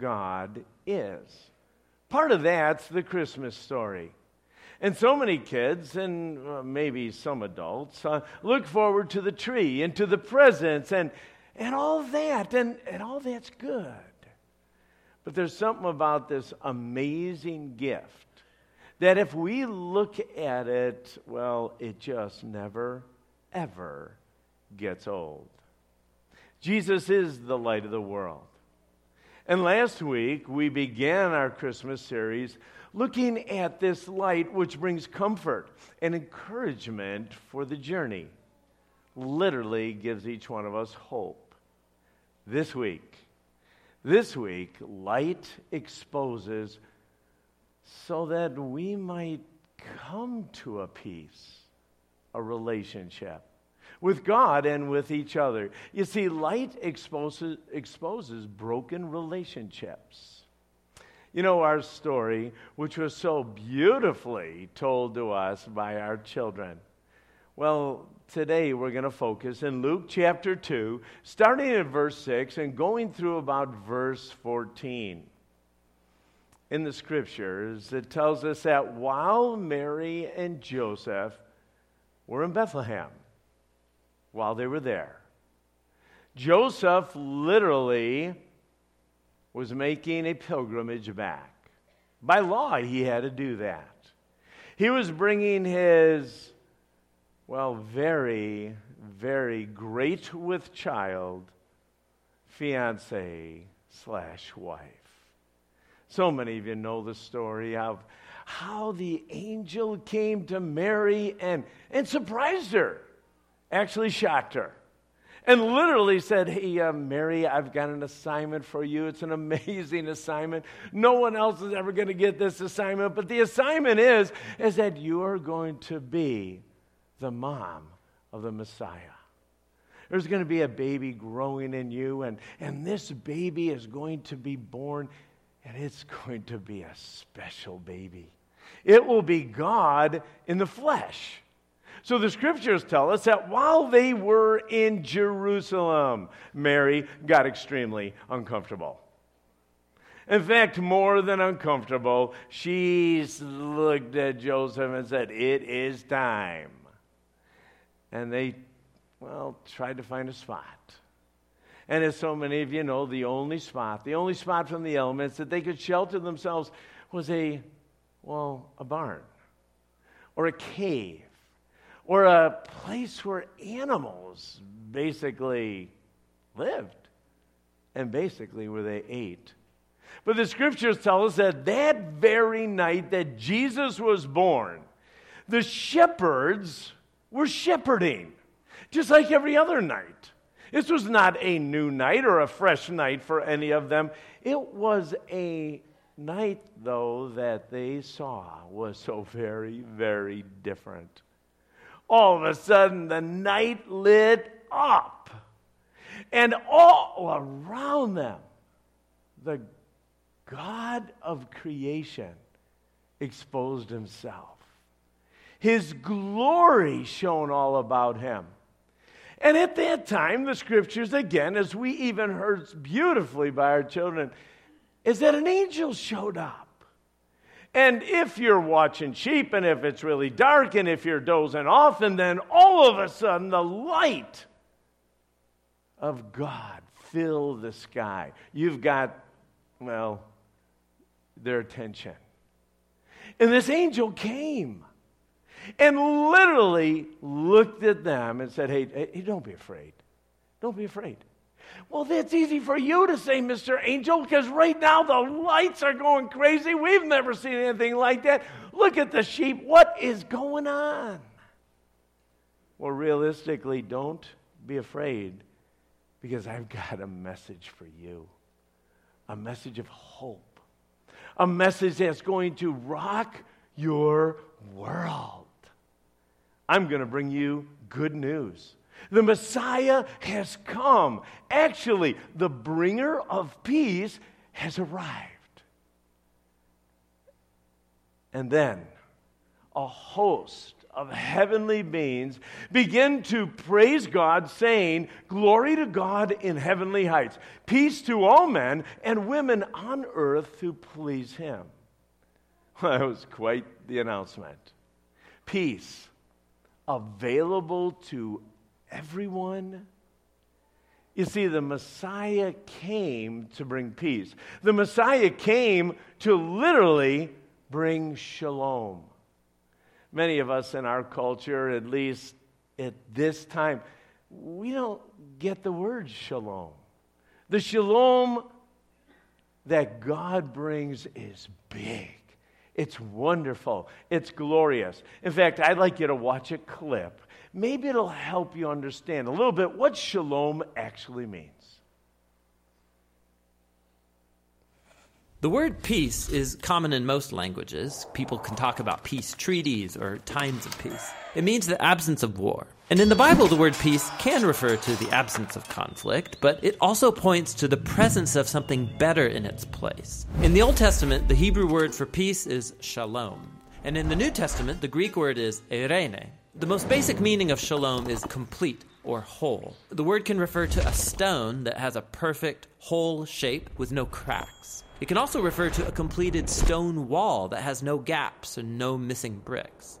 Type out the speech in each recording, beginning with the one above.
God is. Part of that's the Christmas story. And so many kids, and maybe some adults, uh, look forward to the tree and to the presents and, and all that, and, and all that's good. But there's something about this amazing gift that if we look at it, well, it just never, ever gets old. Jesus is the light of the world. And last week, we began our Christmas series looking at this light which brings comfort and encouragement for the journey. Literally gives each one of us hope. This week, this week, light exposes so that we might come to a peace, a relationship with God and with each other. You see, light exposes, exposes broken relationships. You know, our story, which was so beautifully told to us by our children. Well, today we're going to focus in Luke chapter 2, starting at verse 6 and going through about verse 14. In the scriptures, it tells us that while Mary and Joseph were in Bethlehem, while they were there. Joseph literally was making a pilgrimage back. By law, he had to do that. He was bringing his, well, very, very great with child fiance slash wife. So many of you know the story of how the angel came to Mary and, and surprised her actually shocked her and literally said, Hey, uh, Mary, I've got an assignment for you. It's an amazing assignment. No one else is ever going to get this assignment. But the assignment is, is that you are going to be the mom of the Messiah. There's going to be a baby growing in you, and, and this baby is going to be born, and it's going to be a special baby. It will be God in the flesh. So the scriptures tell us that while they were in Jerusalem, Mary got extremely uncomfortable. In fact, more than uncomfortable, she looked at Joseph and said, It is time. And they, well, tried to find a spot. And as so many of you know, the only spot, the only spot from the elements that they could shelter themselves was a, well, a barn or a cave or a place where animals basically lived and basically where they ate. But the scriptures tell us that that very night that Jesus was born, the shepherds were shepherding, just like every other night. This was not a new night or a fresh night for any of them. It was a night, though, that they saw was so very, very different all of a sudden the night lit up. And all around them, the God of creation exposed himself. His glory shone all about him. And at that time, the scriptures, again, as we even heard beautifully by our children, is that an angel showed up. And if you're watching sheep and if it's really dark and if you're dozing off, and then all of a sudden the light of God fill the sky. You've got, well, their attention. And this angel came and literally looked at them and said, Hey, hey don't be afraid. Don't be afraid. Well, that's easy for you to say, Mr. Angel, because right now the lights are going crazy. We've never seen anything like that. Look at the sheep. What is going on? Well, realistically, don't be afraid because I've got a message for you a message of hope, a message that's going to rock your world. I'm going to bring you good news. The Messiah has come. Actually, the bringer of peace has arrived. And then a host of heavenly beings begin to praise God, saying, Glory to God in heavenly heights, peace to all men and women on earth who please Him. That was quite the announcement. Peace available to everyone. You see, the Messiah came to bring peace. The Messiah came to literally bring shalom. Many of us in our culture, at least at this time, we don't get the word shalom. The shalom that God brings is big. It's wonderful. It's glorious. In fact, I'd like you to watch a clip. Maybe it'll help you understand a little bit what shalom actually means. The word peace is common in most languages. People can talk about peace treaties or times of peace. It means the absence of war. And in the Bible, the word peace can refer to the absence of conflict, but it also points to the presence of something better in its place. In the Old Testament, the Hebrew word for peace is shalom. And in the New Testament, the Greek word is eirene. The most basic meaning of shalom is complete or whole. The word can refer to a stone that has a perfect, whole shape with no cracks. It can also refer to a completed stone wall that has no gaps and no missing bricks.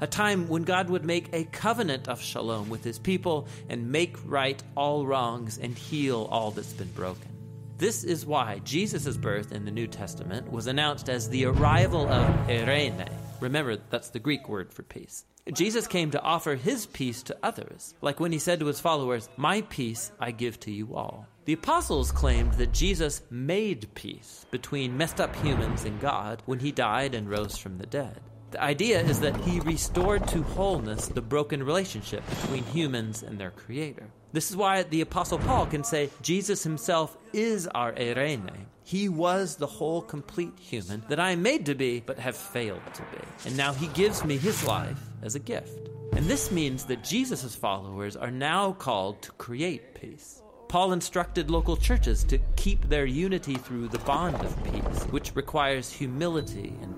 a time when God would make a covenant of shalom with his people and make right all wrongs and heal all that's been broken. This is why Jesus' birth in the New Testament was announced as the arrival of eirene. Remember, that's the Greek word for peace. Jesus came to offer his peace to others, like when he said to his followers, My peace I give to you all. The apostles claimed that Jesus made peace between messed up humans and God when he died and rose from the dead. The idea is that he restored to wholeness the broken relationship between humans and their creator. This is why the Apostle Paul can say Jesus himself is our eirene. He was the whole complete human that I am made to be, but have failed to be. And now he gives me his life as a gift. And this means that Jesus' followers are now called to create peace. Paul instructed local churches to keep their unity through the bond of peace, which requires humility and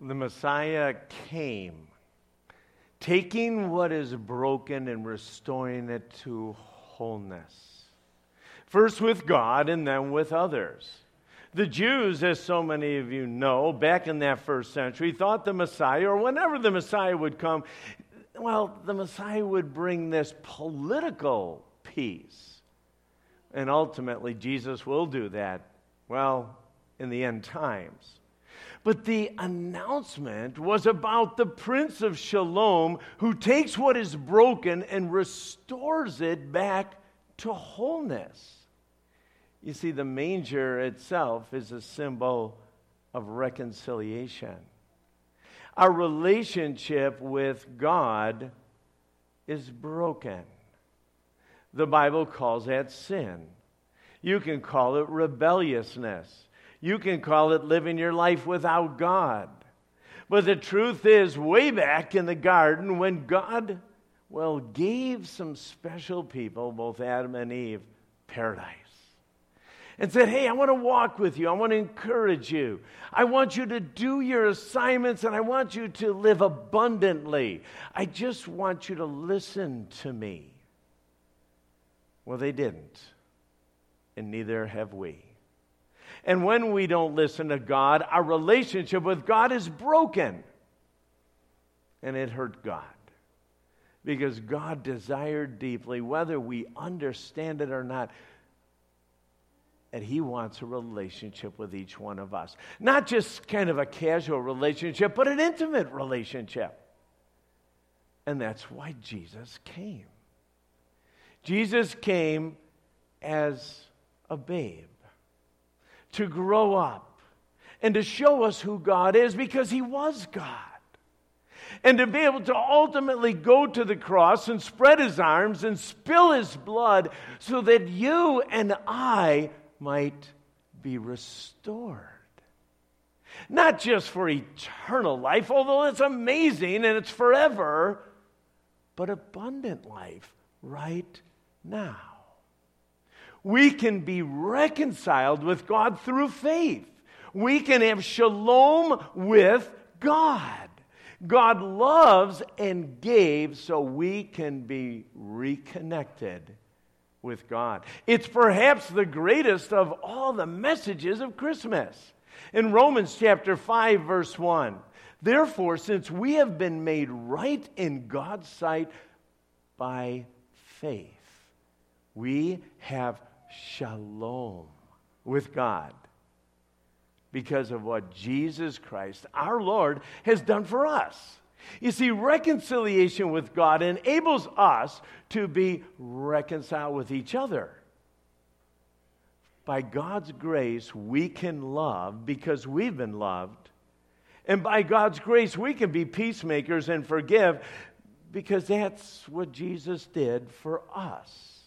The Messiah came, taking what is broken and restoring it to wholeness. First with God and then with others. The Jews, as so many of you know, back in that first century, thought the Messiah, or whenever the Messiah would come, well, the Messiah would bring this political peace. And ultimately, Jesus will do that, well, in the end times. But the announcement was about the Prince of Shalom who takes what is broken and restores it back to wholeness. You see, the manger itself is a symbol of reconciliation. Our relationship with God is broken. The Bible calls that sin. You can call it rebelliousness. You can call it living your life without God. But the truth is, way back in the garden, when God, well, gave some special people, both Adam and Eve, paradise and said, Hey, I want to walk with you. I want to encourage you. I want you to do your assignments and I want you to live abundantly. I just want you to listen to me. Well, they didn't, and neither have we. And when we don't listen to God, our relationship with God is broken. And it hurt God. Because God desired deeply, whether we understand it or not, and He wants a relationship with each one of us. Not just kind of a casual relationship, but an intimate relationship. And that's why Jesus came. Jesus came as a babe to grow up and to show us who God is because He was God. And to be able to ultimately go to the cross and spread His arms and spill His blood so that you and I might be restored. Not just for eternal life, although it's amazing and it's forever, but abundant life right now. We can be reconciled with God through faith. We can have shalom with God. God loves and gave so we can be reconnected with God. It's perhaps the greatest of all the messages of Christmas. In Romans chapter 5 verse 1, therefore since we have been made right in God's sight by faith, we have shalom with God because of what Jesus Christ, our Lord, has done for us. You see, reconciliation with God enables us to be reconciled with each other. By God's grace, we can love because we've been loved. And by God's grace, we can be peacemakers and forgive because that's what Jesus did for us.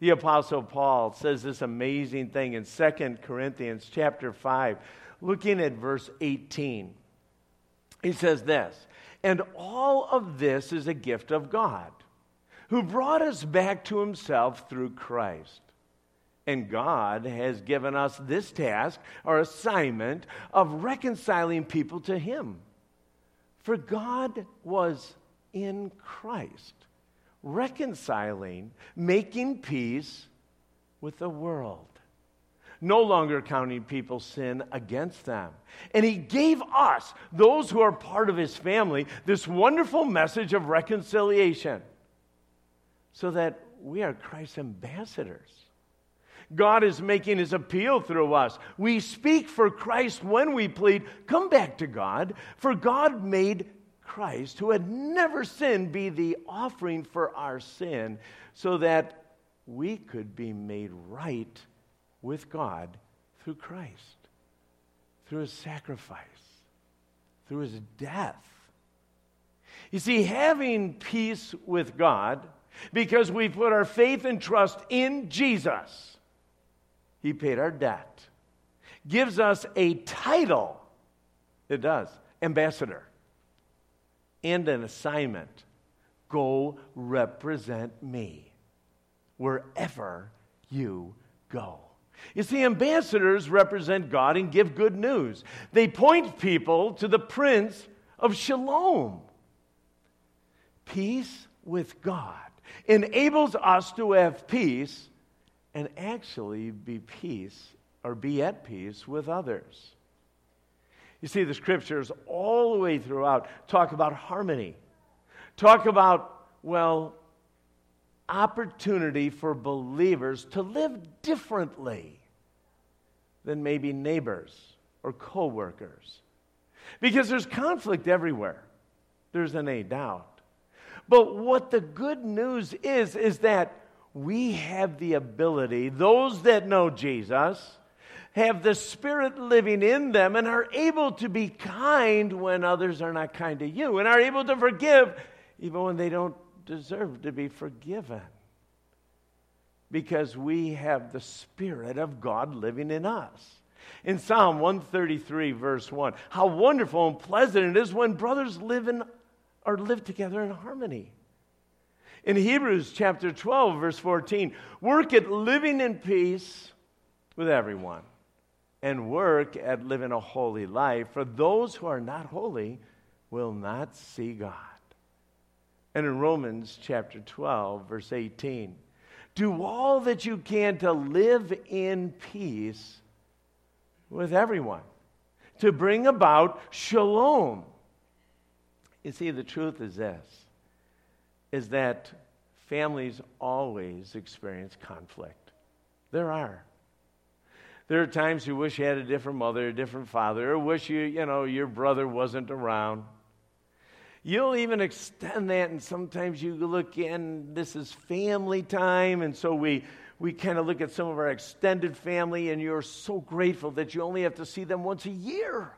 The apostle Paul says this amazing thing in 2 Corinthians chapter 5, looking at verse 18. He says this, and all of this is a gift of God, who brought us back to himself through Christ. And God has given us this task or assignment of reconciling people to him. For God was in Christ, reconciling, making peace with the world no longer counting people's sin against them. And he gave us, those who are part of his family, this wonderful message of reconciliation so that we are Christ's ambassadors. God is making his appeal through us. We speak for Christ when we plead, come back to God, for God made Christ, who had never sinned, be the offering for our sin so that we could be made right with God through Christ, through his sacrifice, through his death. You see, having peace with God, because we put our faith and trust in Jesus, he paid our debt, gives us a title. It does, ambassador, and an assignment. Go represent me wherever you go. You see, ambassadors represent God and give good news. They point people to the Prince of Shalom. Peace with God enables us to have peace and actually be peace or be at peace with others. You see, the scriptures all the way throughout talk about harmony, talk about, well, opportunity for believers to live differently than maybe neighbors or coworkers. Because there's conflict everywhere. There's an a doubt. But what the good news is is that we have the ability, those that know Jesus, have the Spirit living in them and are able to be kind when others are not kind to you, and are able to forgive even when they don't deserve to be forgiven. Because we have the Spirit of God living in us. In Psalm 133, verse 1, how wonderful and pleasant it is when brothers live in or live together in harmony. In Hebrews chapter 12, verse 14, work at living in peace with everyone and work at living a holy life, for those who are not holy will not see God. And in Romans chapter 12, verse 18, do all that you can to live in peace with everyone, to bring about shalom. You see, the truth is this is that families always experience conflict. There are. There are times you wish you had a different mother, a different father, or wish you, you know, your brother wasn't around. You'll even extend that, and sometimes you look in, this is family time, and so we, we kind of look at some of our extended family, and you're so grateful that you only have to see them once a year.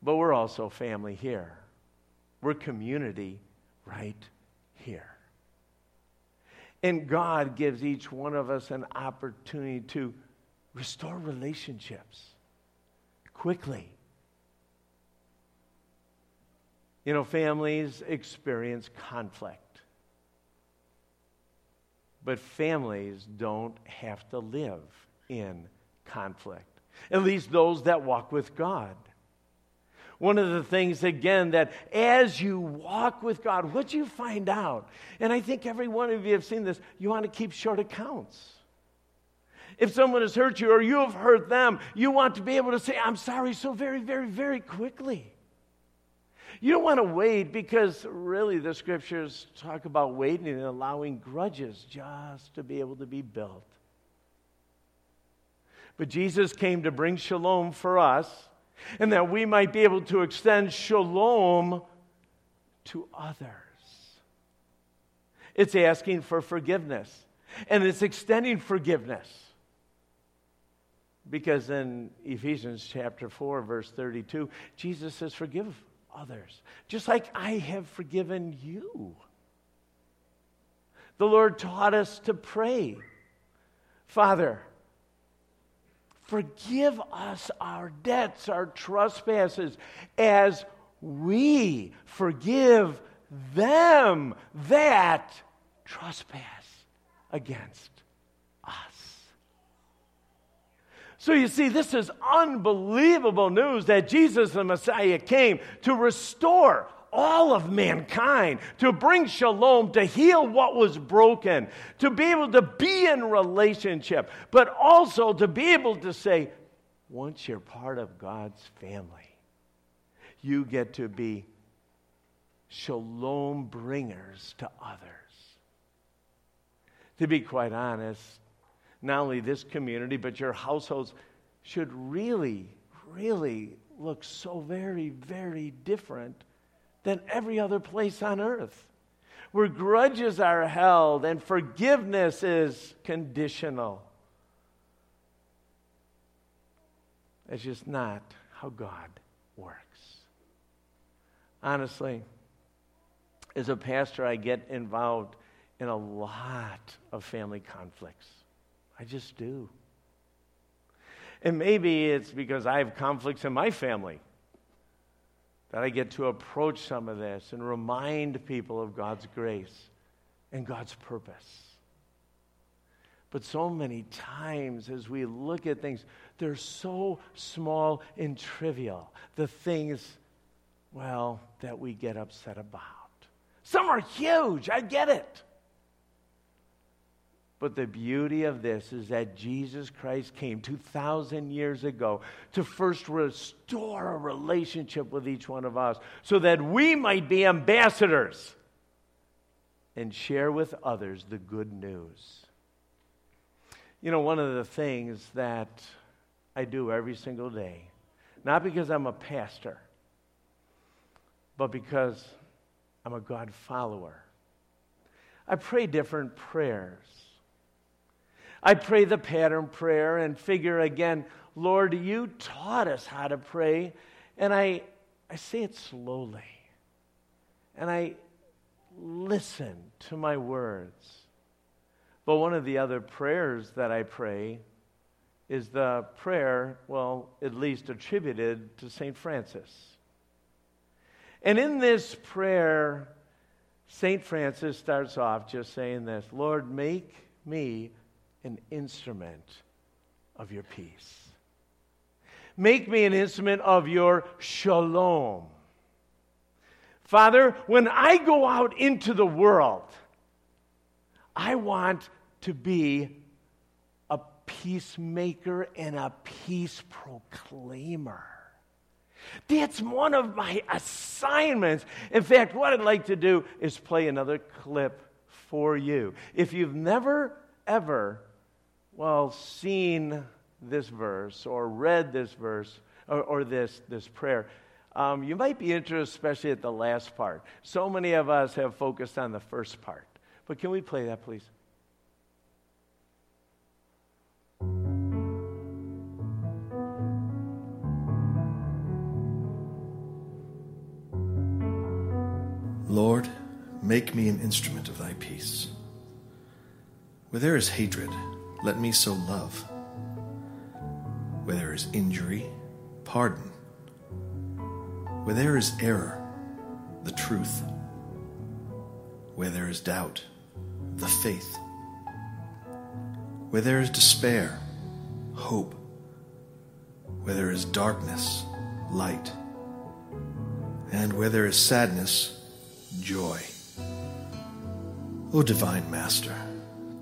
But we're also family here, we're community right here. And God gives each one of us an opportunity to restore relationships quickly. You know, families experience conflict. But families don't have to live in conflict, at least those that walk with God. One of the things, again, that as you walk with God, what you find out, and I think every one of you have seen this, you want to keep short accounts. If someone has hurt you or you have hurt them, you want to be able to say, I'm sorry so very, very, very quickly. You don't want to wait because really the scriptures talk about waiting and allowing grudges just to be able to be built. But Jesus came to bring shalom for us and that we might be able to extend shalom to others. It's asking for forgiveness, and it's extending forgiveness. Because in Ephesians chapter 4, verse 32, Jesus says, Forgive others, just like I have forgiven you. The Lord taught us to pray, Father, Forgive us our debts, our trespasses, as we forgive them that trespass against us. So you see, this is unbelievable news that Jesus the Messiah came to restore all of mankind, to bring shalom, to heal what was broken, to be able to be in relationship, but also to be able to say, once you're part of God's family, you get to be shalom bringers to others. To be quite honest, not only this community, but your households should really, really look so very, very different than every other place on earth, where grudges are held and forgiveness is conditional. It's just not how God works. Honestly, as a pastor, I get involved in a lot of family conflicts. I just do. And maybe it's because I have conflicts in my family that I get to approach some of this and remind people of God's grace and God's purpose. But so many times as we look at things, they're so small and trivial. The things, well, that we get upset about. Some are huge, I get it. But the beauty of this is that Jesus Christ came 2,000 years ago to first restore a relationship with each one of us so that we might be ambassadors and share with others the good news. You know, one of the things that I do every single day, not because I'm a pastor, but because I'm a God follower I pray different prayers. I pray the pattern prayer and figure again, Lord, you taught us how to pray. And I, I say it slowly. And I listen to my words. But one of the other prayers that I pray is the prayer, well, at least attributed to St. Francis. And in this prayer, St. Francis starts off just saying this Lord, make me an instrument of your peace. Make me an instrument of your shalom. Father, when I go out into the world, I want to be a peacemaker and a peace proclaimer. That's one of my assignments. In fact, what I'd like to do is play another clip for you. If you've never, ever, well, seen this verse or read this verse or, or this, this prayer, um, you might be interested, especially at the last part. So many of us have focused on the first part. But can we play that, please? Lord, make me an instrument of thy peace. Where there is hatred, let me sow love. Where there is injury, pardon. Where there is error, the truth. Where there is doubt, the faith. Where there is despair, hope. Where there is darkness, light. And where there is sadness, joy. O Divine Master,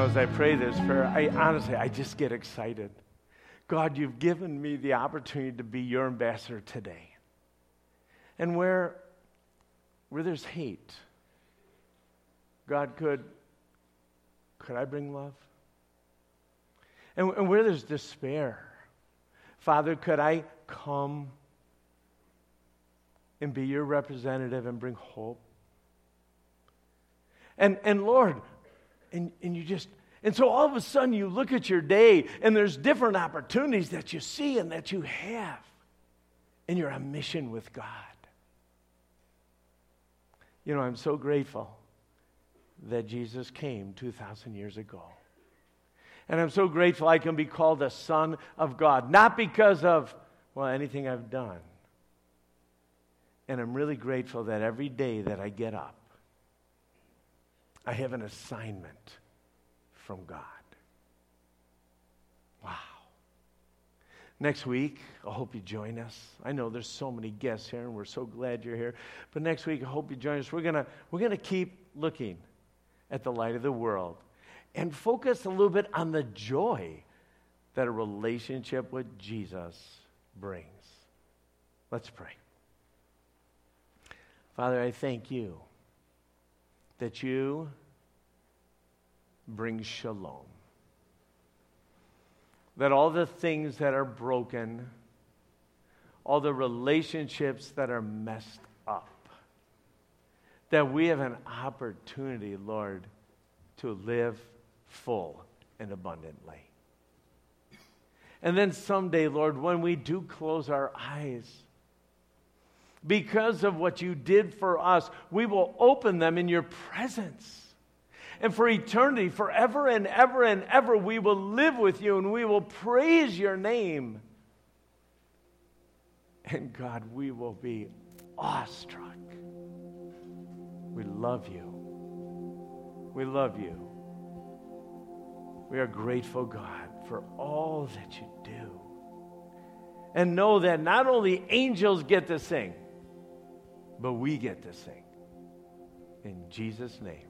know, as I pray this prayer, I honestly, I just get excited. God, you've given me the opportunity to be your ambassador today. And where, where there's hate, God, could, could I bring love? And, and where there's despair, Father, could I come and be your representative and bring hope. And, and Lord, and, and you just, and so all of a sudden you look at your day and there's different opportunities that you see and that you have. And you're on mission with God. You know, I'm so grateful that Jesus came 2,000 years ago. And I'm so grateful I can be called a son of God, not because of, well, anything I've done, and I'm really grateful that every day that I get up, I have an assignment from God. Wow. Next week, I hope you join us. I know there's so many guests here, and we're so glad you're here. But next week, I hope you join us. We're going we're to keep looking at the light of the world and focus a little bit on the joy that a relationship with Jesus brings. Let's pray. Father, I thank you that you bring shalom. That all the things that are broken, all the relationships that are messed up, that we have an opportunity, Lord, to live full and abundantly. And then someday, Lord, when we do close our eyes, because of what you did for us, we will open them in your presence. And for eternity, forever and ever and ever, we will live with you and we will praise your name. And God, we will be awestruck. We love you. We love you. We are grateful, God, for all that you do. And know that not only angels get to sing, but we get to sing. In Jesus' name.